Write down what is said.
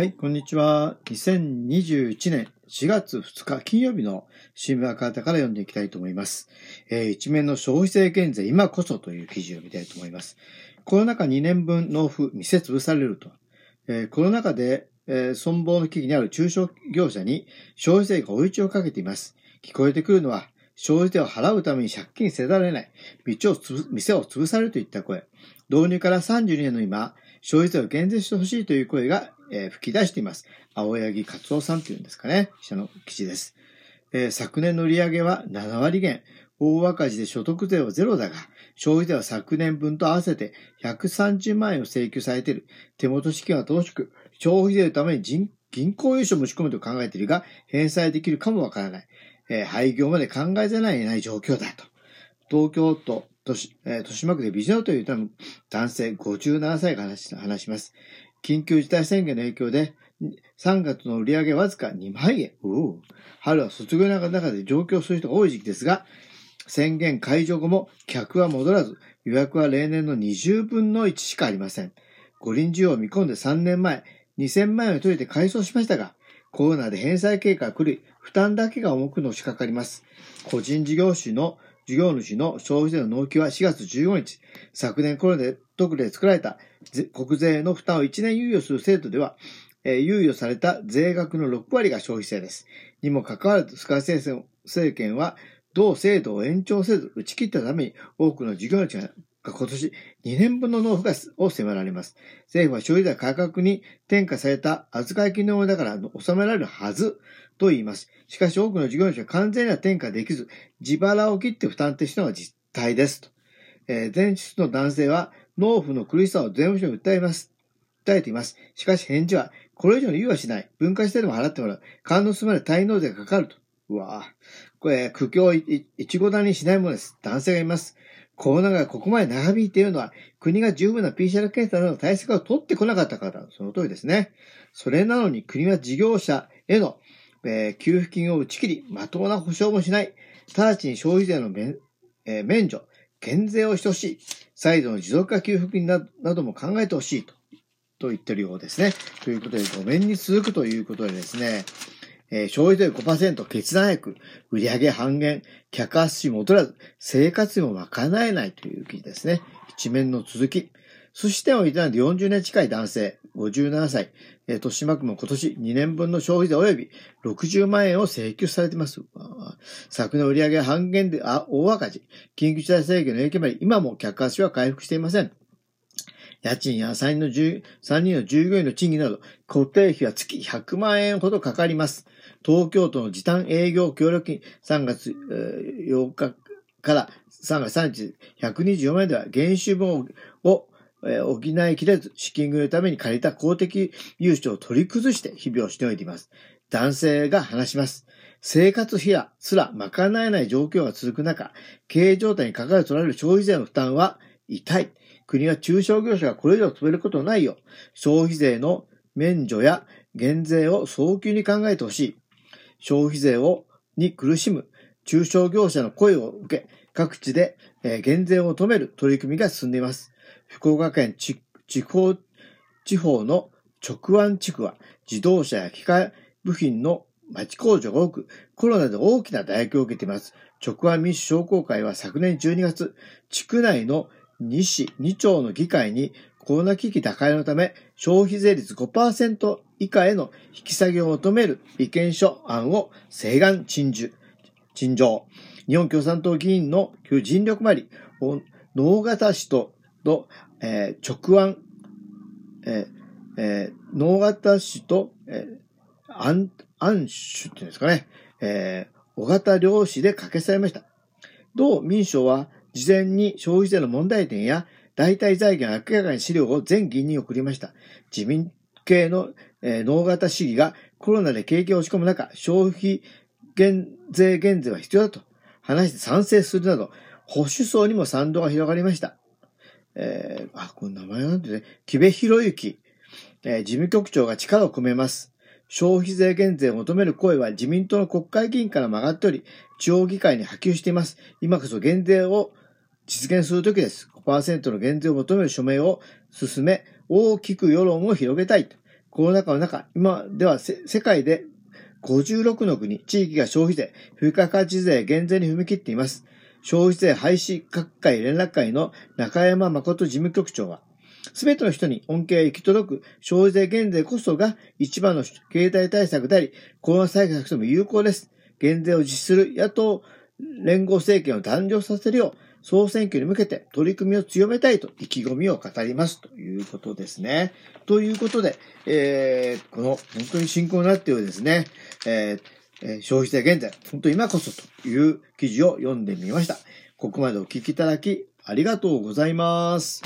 はい、こんにちは。2021年4月2日金曜日の新聞赤旗から読んでいきたいと思います。えー一面の消費税減税今こそという記事を読みたいと思います。コロナ禍2年分納付店潰されると。えーコロナ禍で、えー存亡の危機にある中小業者に消費税が追い打ちをかけています。聞こえてくるのは、消費税を払うために借金せざるを得ない。道を、店を潰されるといった声。導入から32年の今、消費税を減税してほしいという声が、えー吹き出しています。青柳克夫さんというんですかね。記者の記事です。えー昨年の売上げは7割減。大赤字で所得税はゼロだが、消費税は昨年分と合わせて130万円を請求されている。手元資金は乏しく、消費税のために人銀行融資を持ち込むと考えているが、返済できるかもわからない。えー廃業まで考えざるを得ない状況だと。東京都都市、えー豊島区でビジョンという男性57歳が話話します。緊急事態宣言の影響で、3月の売り上げわずか2万円。春は卒業の中で上京する人が多い時期ですが、宣言解除後も客は戻らず、予約は例年の20分の1しかありません。五輪需要を見込んで3年前、2000万円を取れて改装しましたが、コロナで返済経過が来る負担だけが重くのしかかります。個人事業主の事業主の消費税の納期は4月15日。昨年コロナで特例作られた国税の負担を1年猶予する制度では、えー猶予された税額の6割が消費税です。にもかかわらず、菅政政権は同制度を延長せず打ち切ったために多くの事業主が今年2年分の納付がを迫られます。政府は消費税価格に転嫁された扱い金のものだから納められるはずと言います。しかし多くの事業主は完全には転嫁できず、自腹を切って負担としたのが実態ですと。えー前述の男性は納付の苦しさを税務署に訴えます。訴えています。しかし返事は、これ以上の猶予はしない。分解してでも払ってもらう。勘の済まで滞納税がかかると。うわぁ。これ、苦境をいいいちごだにしないものです。男性がいます。コロナがここまで長引いているのは、国が十分な PCR 検査などの対策を取ってこなかったからだ。その通りですね。それなのに国は事業者への、えー給付金を打ち切り、まともな保証もしない。直ちに消費税の免,、えー免除、減税をしてほしい。再度の持続化給付金なども考えてほしいと。と言ってるようですね。ということで、5年に続くということでですね、えー消費税5%決断役、売上半減、客足戻らず、生活費も賄えないという記事ですね。一面の続き。寿司店を営んで40年近い男性、57歳、えー豊島区も今年2年分の消費税及び60万円を請求されています。昨年売上半減であ大赤字、緊急事態宣言の影響もあり、今も客足は回復していません。家賃や3人の従3人の従業員の賃金など、固定費は月100万円ほどかかります。東京都の時短営業協力金3月えー8日から3月3日124万円では減収分をえー補いきれず資金繰りのために借りた公的融資を取り崩して日々をしのいでいます。男性が話します。生活費やすら賄えない状況が続く中、経営状態に関わる取られる消費税の負担は痛い。国は中小業者がこれ以上潰れることないよう、消費税の免除や減税を早急に考えてほしい。消費税をに苦しむ中小業者の声を受け、各地で、え減税を止める取り組みが進んでいます。福岡県地方地方の直湾地区は自動車や機械部品の町工場が多く、コロナで大きな打撃を受けています。直湾民主商工会は昨年12月、地区内の2市2町の議会にコロナ危機打開のため消費税率5%以下への引き下げを求める意見書案を請願陳述、陳情。日本共産党議員の尽力もあり、お能形市と、と、えー直案、えーえー能形市と、えー、安、安州っていうんですかね、えー、小型漁師で掛けされました。同民省は事前に消費税の問題点や代替財源を明らかに資料を全議員に送りました。自民系の、えー、能型市議がコロナで景気を押し込む中、消費減税減税は必要だと話して賛成するなど、保守層にも賛同が広がりました。えー、あ、この名前なんてね、木部博之、えー事務局長が力を込めます。消費税減税を求める声は自民党の国会議員から曲がっており、地方議会に波及しています。今こそ減税を実現するときです。5%の減税を求める署名を進め、大きく世論を広げたい。コロナ禍の中、今では世界で56の国、地域が消費税、付加価値税減税に踏み切っています。消費税廃止各界連絡会の中山誠事務局長は、すべての人に恩恵が行き届く消費税減税こそが一番の経済対策であり、コロナ対策とも有効です。減税を実施する野党連合政権を誕生させるよう、総選挙に向けて取り組みを強めたいと意気込みを語りますということですね。ということで、えー、この本当に進行になっているですね、えー、え消費税減税、本当今こそという記事を読んでみました。ここまでお聞きいただきありがとうございます。